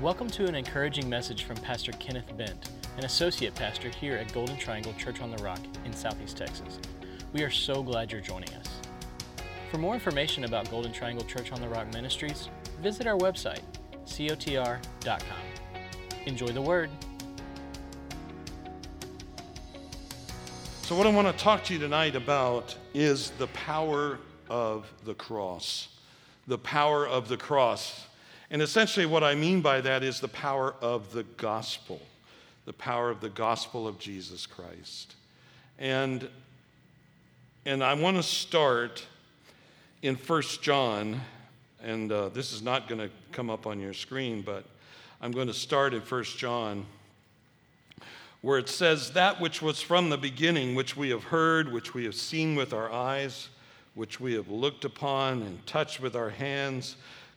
Welcome to an encouraging message from Pastor Kenneth Bent, an associate pastor here at Golden Triangle Church on the Rock in Southeast Texas. We are so glad you're joining us. For more information about Golden Triangle Church on the Rock Ministries, visit our website, cotr.com. Enjoy the word. So, what I want to talk to you tonight about is the power of the cross. The power of the cross. And essentially, what I mean by that is the power of the gospel, the power of the gospel of Jesus Christ. And, and I want to start in 1 John, and uh, this is not going to come up on your screen, but I'm going to start in 1 John, where it says, That which was from the beginning, which we have heard, which we have seen with our eyes, which we have looked upon and touched with our hands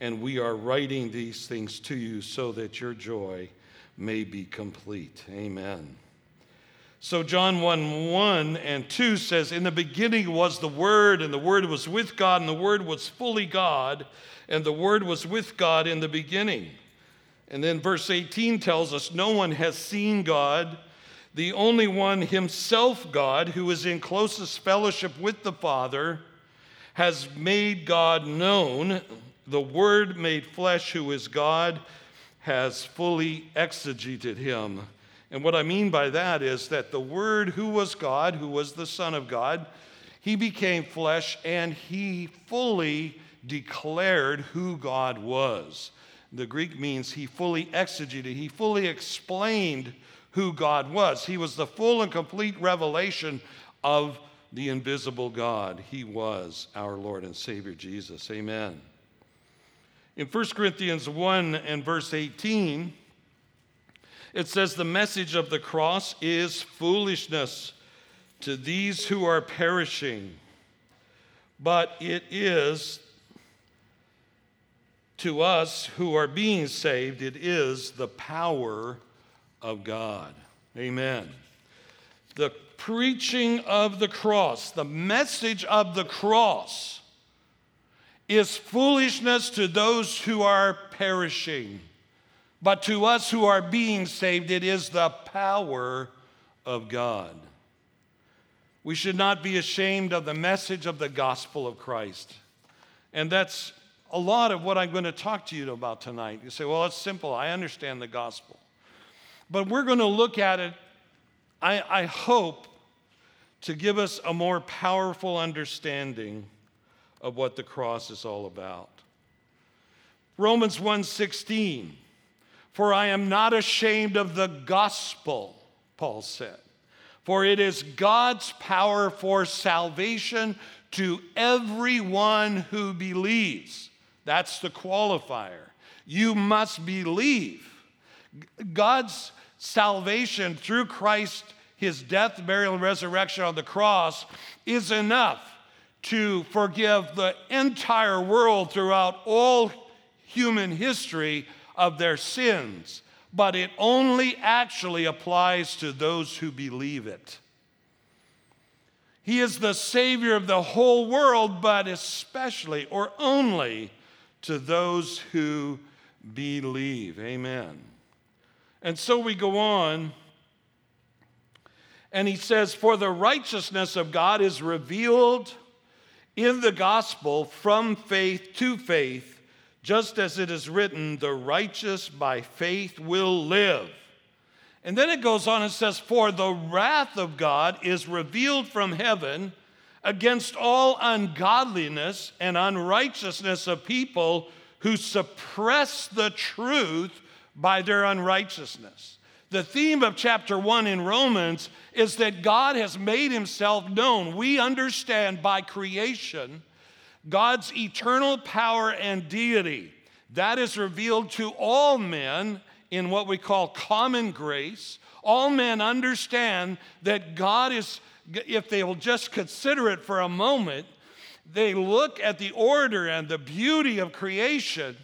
and we are writing these things to you so that your joy may be complete. Amen. So, John 1 1 and 2 says, In the beginning was the Word, and the Word was with God, and the Word was fully God, and the Word was with God in the beginning. And then verse 18 tells us, No one has seen God, the only one, Himself God, who is in closest fellowship with the Father, has made God known the Word made flesh, who is God, has fully exegeted him. And what I mean by that is that the Word, who was God, who was the Son of God, he became flesh and he fully declared who God was. The Greek means he fully exegeted, he fully explained who God was. He was the full and complete revelation of the invisible God. He was our Lord and Savior Jesus. Amen. In 1 Corinthians 1 and verse 18, it says, The message of the cross is foolishness to these who are perishing, but it is to us who are being saved, it is the power of God. Amen. The preaching of the cross, the message of the cross is foolishness to those who are perishing. But to us who are being saved, it is the power of God. We should not be ashamed of the message of the gospel of Christ. And that's a lot of what I'm going to talk to you about tonight. You say, well, it's simple. I understand the gospel. But we're going to look at it, I, I hope, to give us a more powerful understanding of what the cross is all about. Romans 1:16 For I am not ashamed of the gospel, Paul said. For it is God's power for salvation to everyone who believes. That's the qualifier. You must believe. God's salvation through Christ, his death, burial, and resurrection on the cross is enough to forgive the entire world throughout all human history of their sins, but it only actually applies to those who believe it. He is the Savior of the whole world, but especially or only to those who believe. Amen. And so we go on, and he says, For the righteousness of God is revealed in the gospel from faith to faith, just as it is written, the righteous by faith will live. And then it goes on and says, For the wrath of God is revealed from heaven against all ungodliness and unrighteousness of people who suppress the truth by their unrighteousness. The theme of chapter 1 in Romans is that God has made himself known. We understand by creation God's eternal power and deity. That is revealed to all men in what we call common grace, all men understand that God is, if they will just consider it for a moment, they look at the order and the beauty of creation,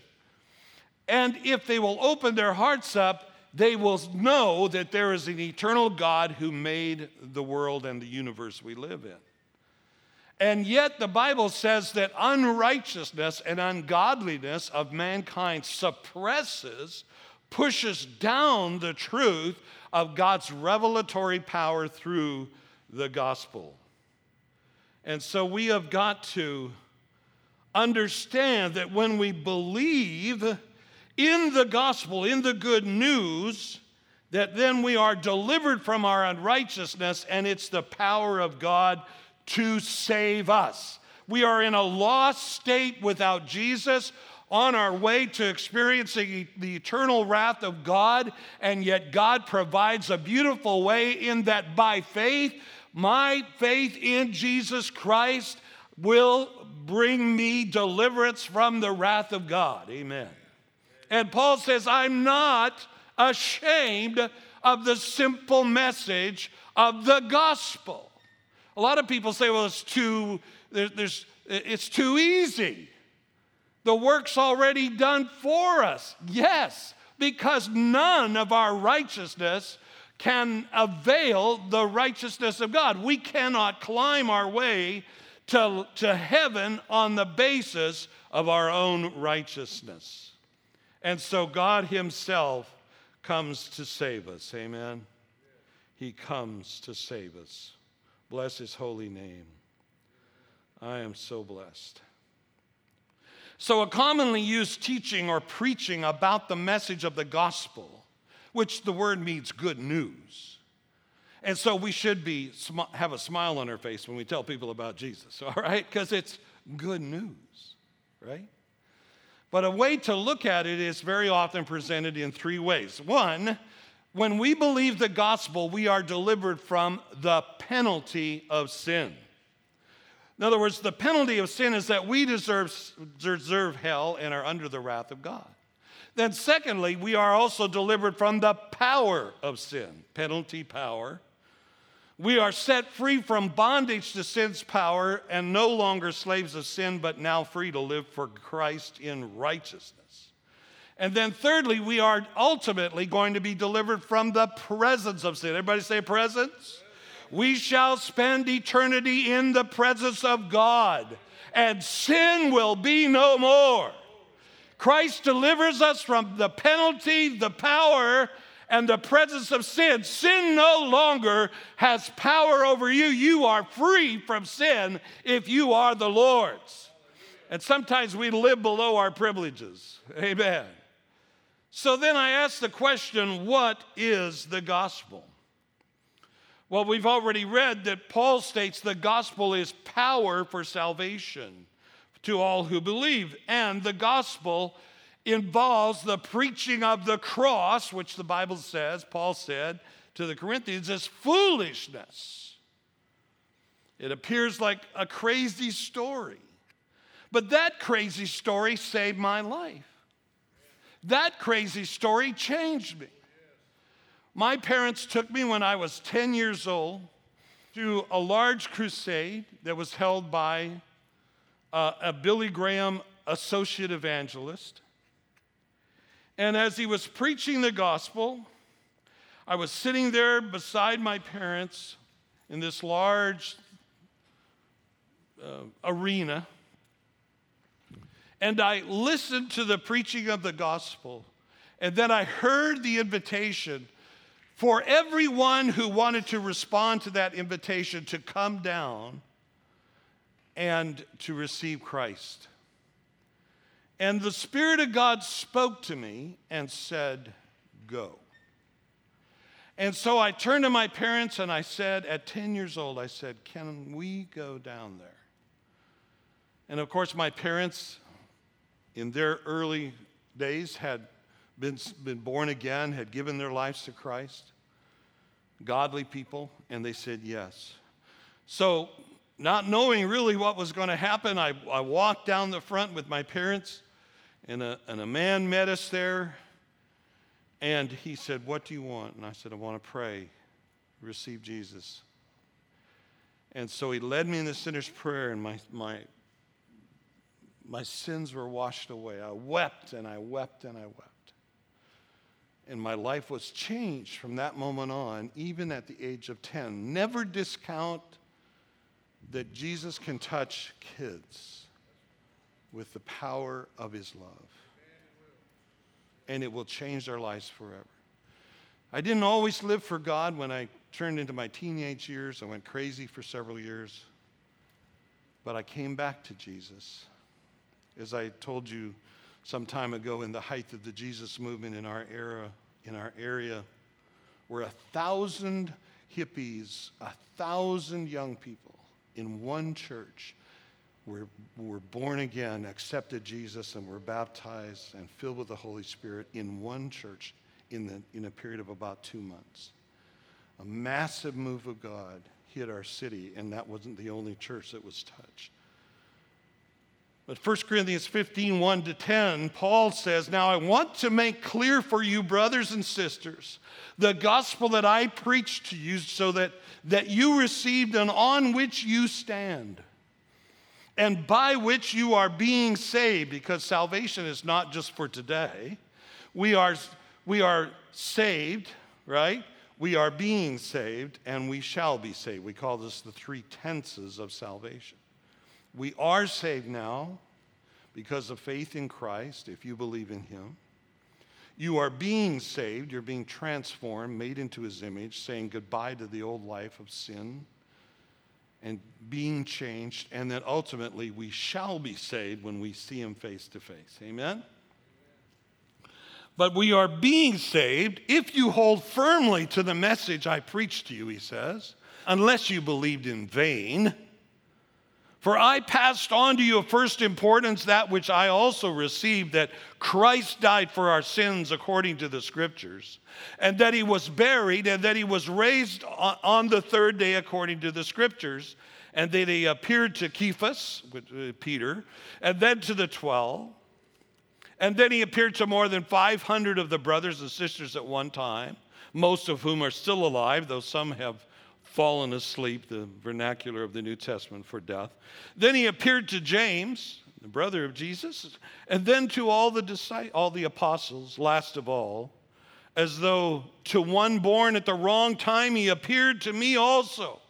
and if they will open their hearts up, they will know that there is an eternal God who made the world and the universe we live in. And yet, the Bible says that unrighteousness and ungodliness of mankind suppresses, pushes down the truth of God's revelatory power through the gospel. And so we have got to understand that when we believe in the gospel, in the good news, that then we are delivered from our unrighteousness, and it's the power of God to save us. We are in a lost state without Jesus, on our way to experiencing the eternal wrath of God, and yet God provides a beautiful way in that by faith my faith in Jesus Christ will bring me deliverance from the wrath of God. Amen. And Paul says, I'm not ashamed of the simple message of the gospel. A lot of people say, well, it's too, there's, it's too easy. The work's already done for us. Yes, because none of our righteousness can avail the righteousness of God. We cannot climb our way to, to heaven on the basis of our own righteousness. And so God Himself comes to save us. Amen. He comes to save us. Bless His holy name. I am so blessed. So, a commonly used teaching or preaching about the message of the gospel which the word means good news. And so we should be have a smile on our face when we tell people about Jesus, all right? Because it's good news, right? But a way to look at it is very often presented in three ways. One, when we believe the gospel, we are delivered from the penalty of sin. In other words, the penalty of sin is that we deserve, deserve hell and are under the wrath of God. Then, secondly, we are also delivered from the power of sin, penalty power. We are set free from bondage to sin's power and no longer slaves of sin, but now free to live for Christ in righteousness. And then, thirdly, we are ultimately going to be delivered from the presence of sin. Everybody say presence? We shall spend eternity in the presence of God, and sin will be no more. Christ delivers us from the penalty, the power, and the presence of sin. Sin no longer has power over you. You are free from sin if you are the Lord's. And sometimes we live below our privileges. Amen. So then I ask the question what is the gospel? Well, we've already read that Paul states the gospel is power for salvation to all who believe. And the gospel involves the preaching of the cross, which the Bible says, Paul said to the Corinthians, is foolishness. It appears like a crazy story. But that crazy story saved my life. That crazy story changed me. My parents took me when I was 10 years old to a large crusade that was held by uh, a Billy Graham associate evangelist. And as he was preaching the gospel, I was sitting there beside my parents in this large uh, arena. And I listened to the preaching of the gospel. And then I heard the invitation for everyone who wanted to respond to that invitation to come down and to receive Christ. And the Spirit of God spoke to me and said, Go. And so I turned to my parents and I said, at 10 years old, I said, Can we go down there? And of course, my parents, in their early days, had been, been born again, had given their lives to Christ, godly people, and they said yes. So not knowing really what was going to happen, I, I walked down the front with my parents, and a, and a man met us there. And he said, What do you want? And I said, I want to pray, receive Jesus. And so he led me in the sinner's prayer, and my, my, my sins were washed away. I wept and I wept and I wept. And my life was changed from that moment on, even at the age of 10. Never discount that Jesus can touch kids with the power of his love. And it will change their lives forever. I didn't always live for God when I turned into my teenage years. I went crazy for several years. But I came back to Jesus. As I told you some time ago, in the height of the Jesus movement in our era, in our area, where a thousand hippies, a thousand young people in one church were, were born again, accepted Jesus, and were baptized and filled with the Holy Spirit in one church in, the, in a period of about two months. A massive move of God hit our city, and that wasn't the only church that was touched. But 1 Corinthians 15, 1 to 10, Paul says, Now I want to make clear for you, brothers and sisters, the gospel that I preached to you, so that, that you received and on which you stand, and by which you are being saved, because salvation is not just for today. We are, we are saved, right? We are being saved, and we shall be saved. We call this the three tenses of salvation. We are saved now because of faith in Christ, if you believe in Him. You are being saved, you're being transformed, made into His image, saying goodbye to the old life of sin and being changed, and that ultimately we shall be saved when we see Him face to face. Amen? But we are being saved if you hold firmly to the message I preached to you, he says, unless you believed in vain. For I passed on to you of first importance that which I also received that Christ died for our sins according to the scriptures, and that he was buried, and that he was raised on the third day according to the scriptures, and that he appeared to Cephas, uh, Peter, and then to the twelve. And then he appeared to more than 500 of the brothers and sisters at one time, most of whom are still alive, though some have fallen asleep, the vernacular of the New Testament for death. Then he appeared to James, the brother of Jesus, and then to all the disciples, all the apostles, last of all, as though to one born at the wrong time he appeared to me also.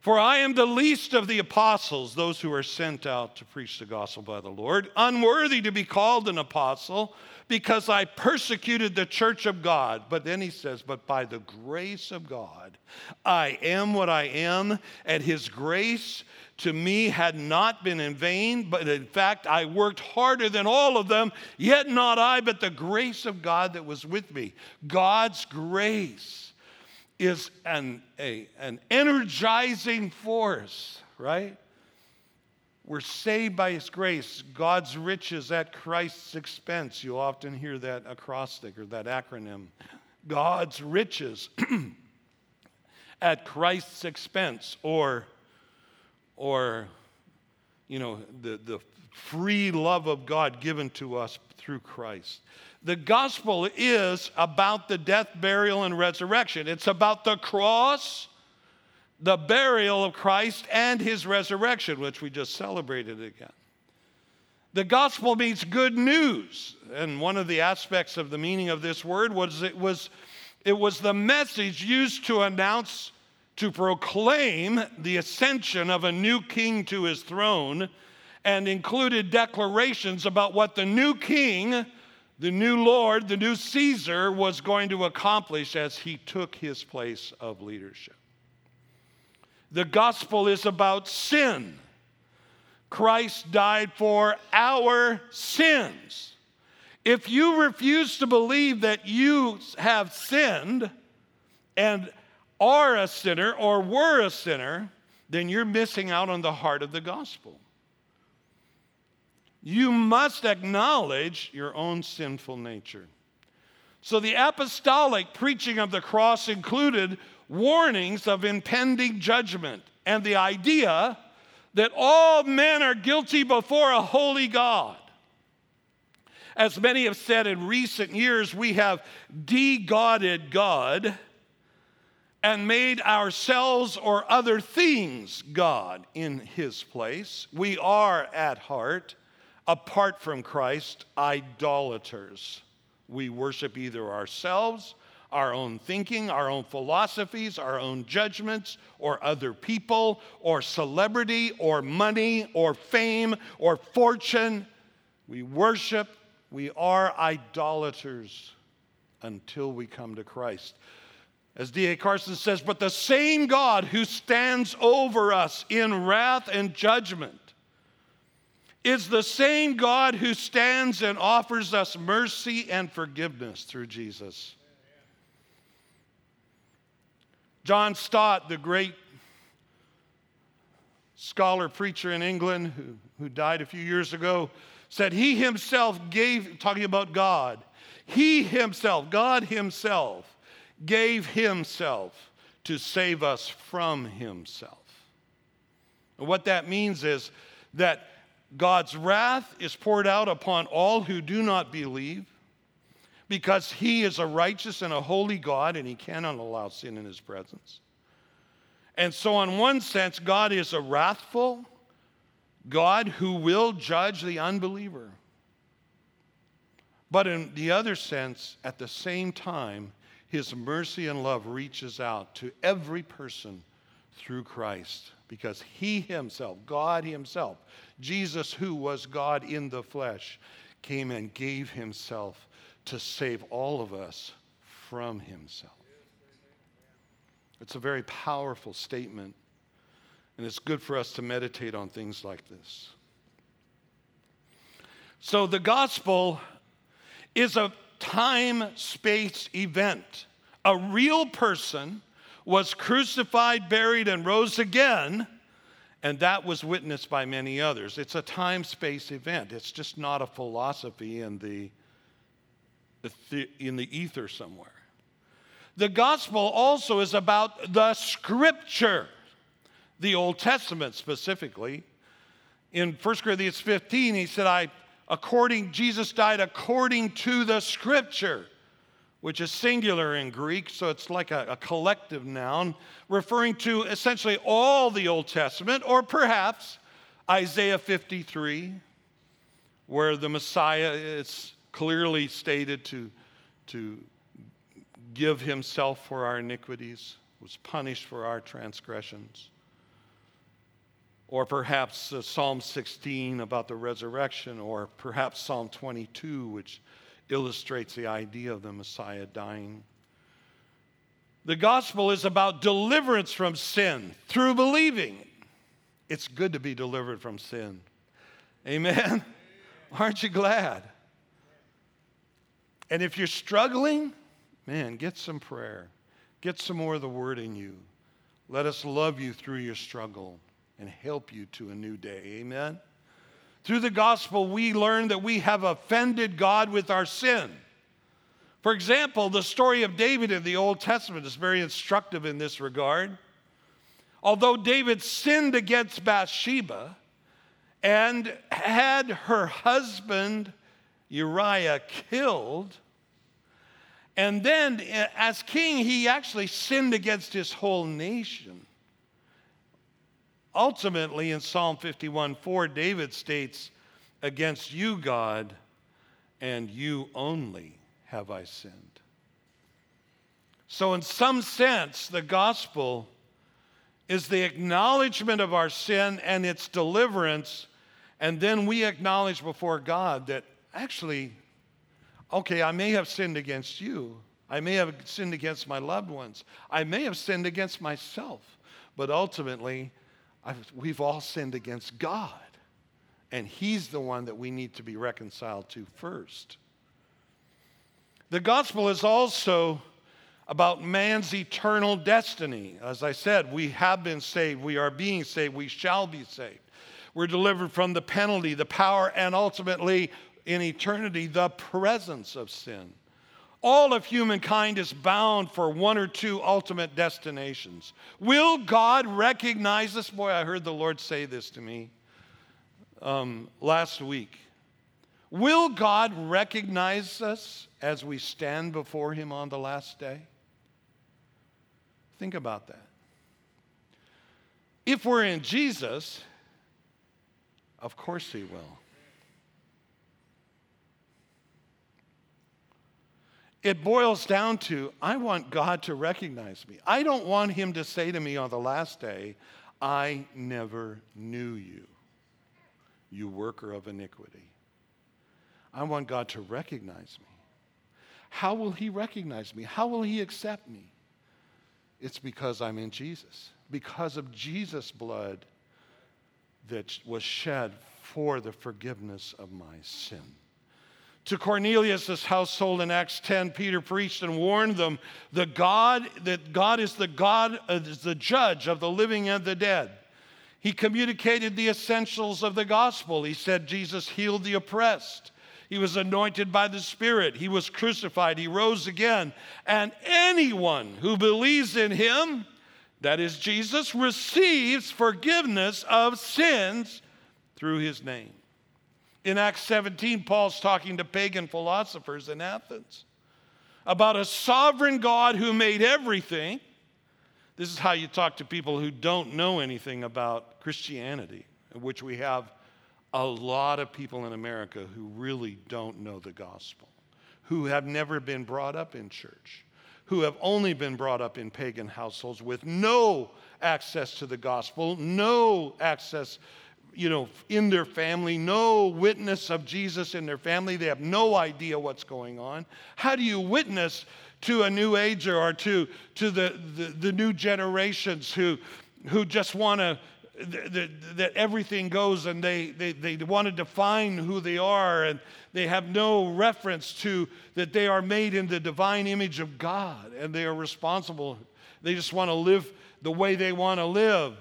For I am the least of the apostles, those who are sent out to preach the gospel by the Lord, unworthy to be called an apostle because I persecuted the church of God. But then he says, But by the grace of God, I am what I am, and his grace to me had not been in vain, but in fact, I worked harder than all of them, yet not I, but the grace of God that was with me. God's grace is an, a, an energizing force, right? We're saved by His grace, God's riches at Christ's expense. You'll often hear that acrostic or that acronym. God's riches at Christ's expense, or, or you know, the, the free love of God given to us through Christ. The gospel is about the death, burial, and resurrection. It's about the cross the burial of Christ and his resurrection, which we just celebrated again. The gospel means good news. And one of the aspects of the meaning of this word was it was, it was the message used to announce, to proclaim the ascension of a new king to his throne and included declarations about what the new king, the new Lord, the new Caesar was going to accomplish as he took his place of leadership. The gospel is about sin. Christ died for our sins. If you refuse to believe that you have sinned and are a sinner or were a sinner, then you're missing out on the heart of the gospel. You must acknowledge your own sinful nature. So the apostolic preaching of the cross included warnings of impending judgment and the idea that all men are guilty before a holy God. As many have said in recent years, we have de-godded God and made ourselves or other things God in his place. We are at heart, apart from Christ, idolaters. We worship either ourselves, our own thinking, our own philosophies, our own judgments, or other people, or celebrity, or money, or fame, or fortune. We worship we are idolaters until we come to Christ. As D.A. Carson says, but the same God who stands over us in wrath and judgment is the same God who stands and offers us mercy and forgiveness through Jesus. John Stott, the great scholar preacher in England who, who died a few years ago, said he himself gave, talking about God, he himself, God himself, gave himself to save us from himself. And what that means is that God's wrath is poured out upon all who do not believe because he is a righteous and a holy God and he cannot allow sin in his presence. And so, in one sense, God is a wrathful, God who will judge the unbeliever. But in the other sense, at the same time, his mercy and love reaches out to every person through Christ because he himself, God himself, Jesus, who was God in the flesh, came and gave himself to save all of us from himself. It's a very powerful statement and it's good for us to meditate on things like this. So, the gospel is a time space event. A real person was crucified, buried, and rose again, and that was witnessed by many others. It's a time space event, it's just not a philosophy in the, the, in the ether somewhere. The gospel also is about the scripture the Old Testament specifically. In 1 Corinthians 15, he said, I according Jesus died according to the scripture, which is singular in Greek, so it's like a, a collective noun, referring to essentially all the Old Testament, or perhaps Isaiah 53, where the Messiah is clearly stated to, to give himself for our iniquities, was punished for our transgressions. Or perhaps uh, Psalm 16 about the resurrection, or perhaps Psalm 22, which illustrates the idea of the Messiah dying. The gospel is about deliverance from sin through believing. It's good to be delivered from sin. Amen? Aren't you glad? And if you're struggling, man, get some prayer. Get some more of the word in you. Let us love you through your struggle and help you to a new day. Amen? Through the gospel, we learn that we have offended God with our sin. For example, the story of David in the Old Testament is very instructive in this regard. Although David sinned against Bathsheba and had her husband Uriah killed, and then eh, as king, he actually sinned against his whole nation. Ultimately, in Psalm 51 4, David states, Against you, God, and you only have I sinned. So, in some sense, the gospel is the acknowledgement of our sin and its deliverance, and then we acknowledge before God that actually, okay, I may have sinned against you. I may have sinned against my loved ones. I may have sinned against myself. But ultimately, I've, we've all sinned against God. And He's the one that we need to be reconciled to first. The gospel is also about man's eternal destiny. As I said, we have been saved, we are being saved, we shall be saved. We're delivered from the penalty, the power, and ultimately in eternity, the presence of sin. All of humankind is bound for one or two ultimate destinations. Will God recognize this? Boy, I heard the Lord say this to me um, last week. Will God recognize us as we stand before Him on the last day? Think about that. If we're in Jesus, of course He will. It boils down to I want God to recognize me. I don't want Him to say to me on the last day, I never knew you, you worker of iniquity. I want God to recognize me. How will He recognize me? How will He accept me? It's because I'm in Jesus, because of Jesus' blood that was shed for the forgiveness of my sin. To Cornelius' household in Acts 10, Peter preached and warned them the God, that God is the God, uh, is the judge of the living and the dead. He communicated the essentials of the gospel. He said Jesus healed the oppressed. He was anointed by the Spirit. He was crucified. He rose again. And anyone who believes in him, that is Jesus, receives forgiveness of sins through his name. In Acts 17, Paul's talking to pagan philosophers in Athens about a sovereign God who made everything. This is how you talk to people who don't know anything about Christianity, which we have a lot of people in America who really don't know the gospel, who have never been brought up in church, who have only been brought up in pagan households with no access to the gospel, no access you know, in their family, no witness of Jesus in their family. They have no idea what's going on. How do you witness to a new ager or to, to the, the, the new generations who, who just want to that, that everything goes and they, they, they want to define who they are and they have no reference to that they are made in the divine image of God and they are responsible. They just want to live the way they want to live.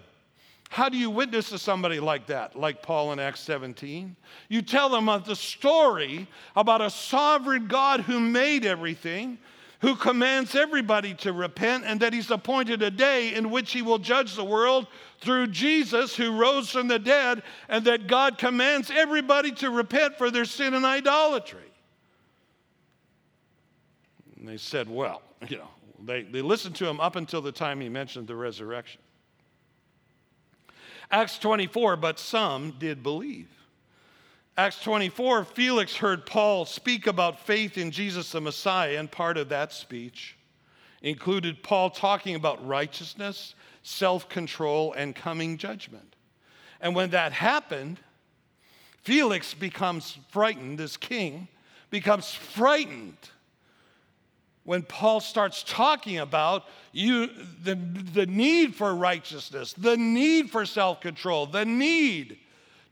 How do you witness to somebody like that, like Paul in Acts 17? You tell them of the story about a sovereign God who made everything, who commands everybody to repent, and that he's appointed a day in which he will judge the world through Jesus who rose from the dead, and that God commands everybody to repent for their sin and idolatry. And they said, well, you know, they, they listened to him up until the time he mentioned the resurrection. Acts 24, but some did believe. Acts 24, Felix heard Paul speak about faith in Jesus the Messiah, and part of that speech included Paul talking about righteousness self control, and coming judgment. And when that happened, Felix becomes frightened, this king becomes frightened when Paul starts talking about you, the, the need for righteousness, the need for self control, the need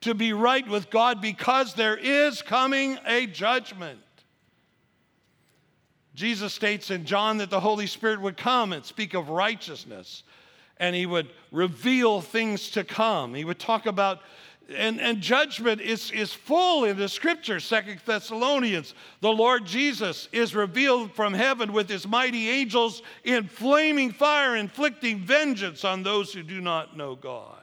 to be right with God because there is coming a judgment. Jesus states in John that the Holy Spirit would come and speak of righteousness, and he would reveal things to come. He would talk about, and, and judgment is, is full in the scripture. Second Thessalonians, the Lord Jesus is revealed from heaven with his mighty angels in flaming fire, inflicting vengeance on those who do not know God.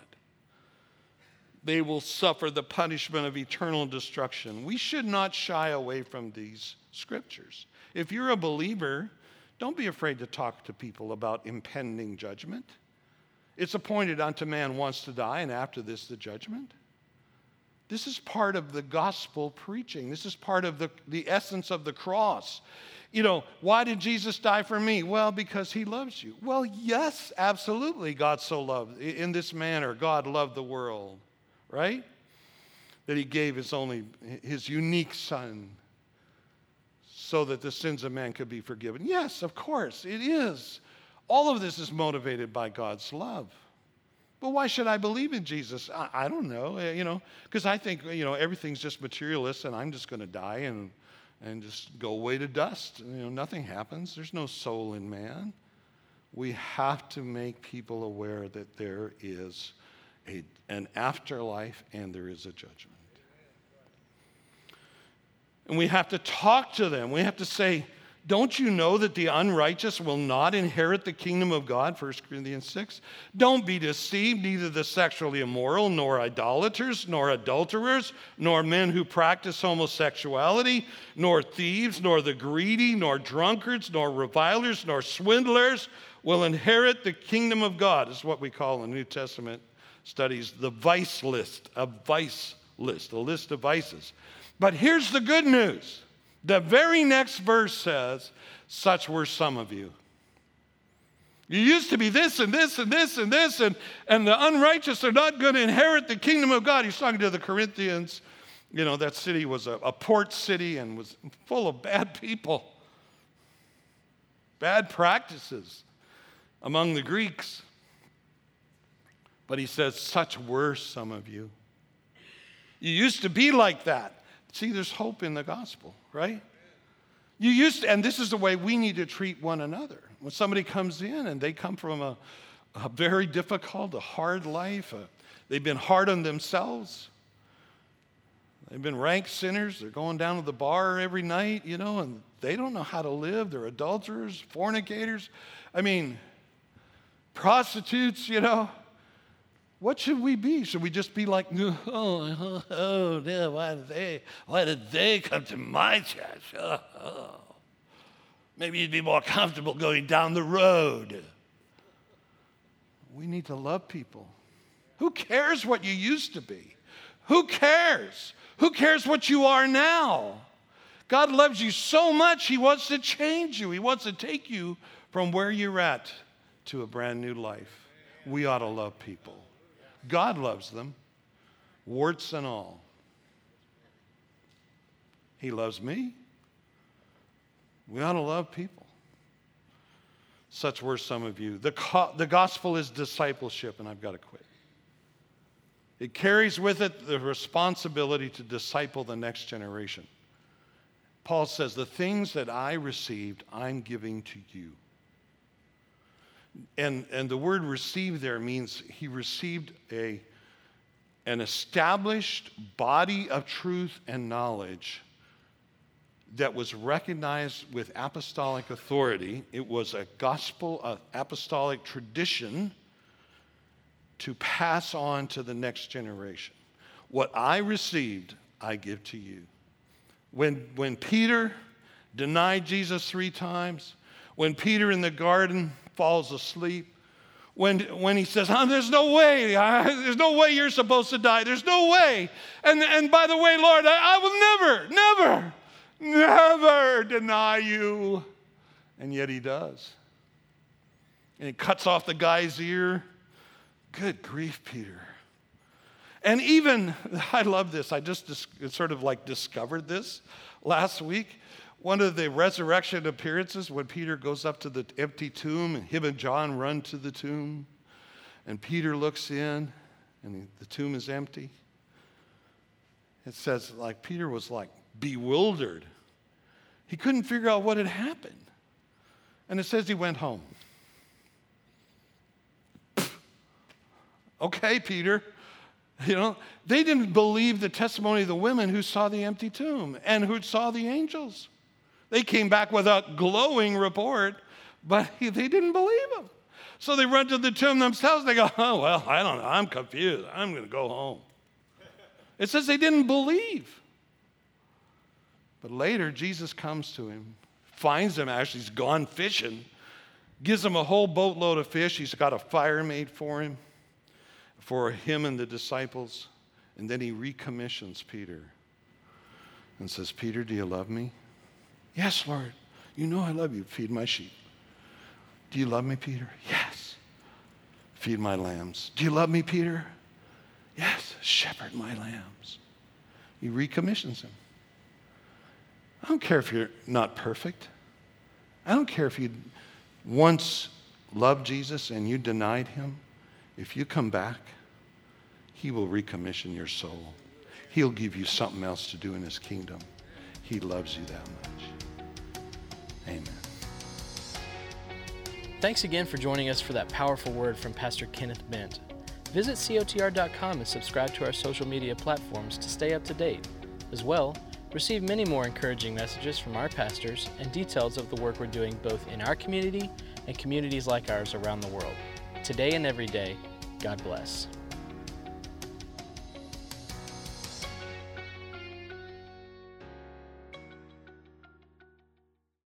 They will suffer the punishment of eternal destruction. We should not shy away from these scriptures. If you're a believer, don't be afraid to talk to people about impending judgment. It's appointed unto man once to die, and after this, the judgment. This is part of the gospel preaching. This is part of the, the essence of the cross. You know, why did Jesus die for me? Well, because he loves you. Well, yes, absolutely. God so loved. In this manner, God loved the world, right? That he gave his only, his unique son so that the sins of man could be forgiven. Yes, of course, it is. All of this is motivated by God's love. But why should I believe in Jesus? I, I don't know, eh, you know, because I think, you know, everything's just materialist and I'm just going to die and, and just go away to dust. You know, nothing happens. There's no soul in man. We have to make people aware that there is a, an afterlife and there is a judgment. And we have to talk to them. We have to say, Don't you know that the unrighteous will not inherit the kingdom of God? 1 Corinthians 6. Don't be deceived, neither the sexually immoral, nor idolaters, nor adulterers, nor men who practice homosexuality, nor thieves, nor the greedy, nor drunkards, nor revilers, nor swindlers will inherit the kingdom of God. Is what we call in New Testament studies the vice list, a vice list, a list of vices. But here's the good news the very next verse says, Such were some of you. You used to be this and this and this and this, and, and the unrighteous are not going to inherit the kingdom of God. He's talking to the Corinthians. You know, that city was a, a port city and was full of bad people, bad practices among the Greeks. But he says, Such were some of you. You used to be like that. See, there's hope in the gospel, right? You used to, and this is the way we need to treat one another. When somebody comes in and they come from a, a very difficult, a hard life, a, they've been hard on themselves, they've been rank sinners, they're going down to the bar every night, you know, and they don't know how to live. They're adulterers, fornicators. I mean, prostitutes, you know. What should we be? Should we just be like, oh, oh, oh no, why did they, why did they come to my church? Oh, oh. Maybe you'd be more comfortable going down the road. We need to love people. Who cares what you used to be? Who cares? Who cares what you are now? God loves you so much, He wants to change you. He wants to take you from where you're at to a brand new life. We ought to love people. God loves them, warts and all. He loves me. We ought to love people. Such were some of you. The, co- the gospel is discipleship, and I've got to quit. It carries with it the responsibility to disciple the next generation. Paul says, The things that I received, I'm giving to you. And, and the word receive there means he received a, an established body of truth and knowledge that was recognized with apostolic authority. It was a gospel, uh, apostolic tradition to pass on to the next generation. What I received, I give to you. When, when Peter denied Jesus three times, when Peter in the garden falls asleep, when, when he says, oh, There's no way, I, there's no way you're supposed to die, there's no way. And, and by the way, Lord, I, I will never, never, never deny you. And yet he does. And he cuts off the guy's ear. Good grief, Peter. And even, I love this, I just sort of like discovered this last week one of the resurrection appearances when Peter goes up to the empty tomb and him and John run to the tomb. And Peter looks in and the tomb is empty. It says, like, Peter was like bewildered. He couldn't figure out what had happened. And it says he went home. okay, Peter. You know, they didn't believe the testimony of the women who saw the empty tomb and who saw the angels. They came back with a glowing report, but they didn't believe him. So they run to the tomb themselves. They go, oh, well, I don't know. I'm confused. I'm going to go home. It says they didn't believe. But later, Jesus comes to him, finds him actually, he's gone fishing, gives him a whole boatload of fish. He's got a fire made for him, for him and the disciples. And then he recommissions Peter and says, Peter, do you love me? Yes, Lord. You know I love you. Feed my sheep. Do you love me, Peter? Yes. Feed my lambs. Do you love me, Peter? Yes. Shepherd my lambs. He recommissions him. I don't care if you're not perfect. I don't care if you once loved Jesus and you denied him. If you come back, he will recommission your soul. He'll give you something else to do in his kingdom. He loves you that much. Amen. Thanks again for joining us for that powerful word from Pastor Kenneth Bent. Visit COTR.com and subscribe to our social media platforms to stay up to date. As well, Receive many more encouraging messages from our pastors and details of the work we're doing both in our community and communities like ours around the world. Today and every day, God bless.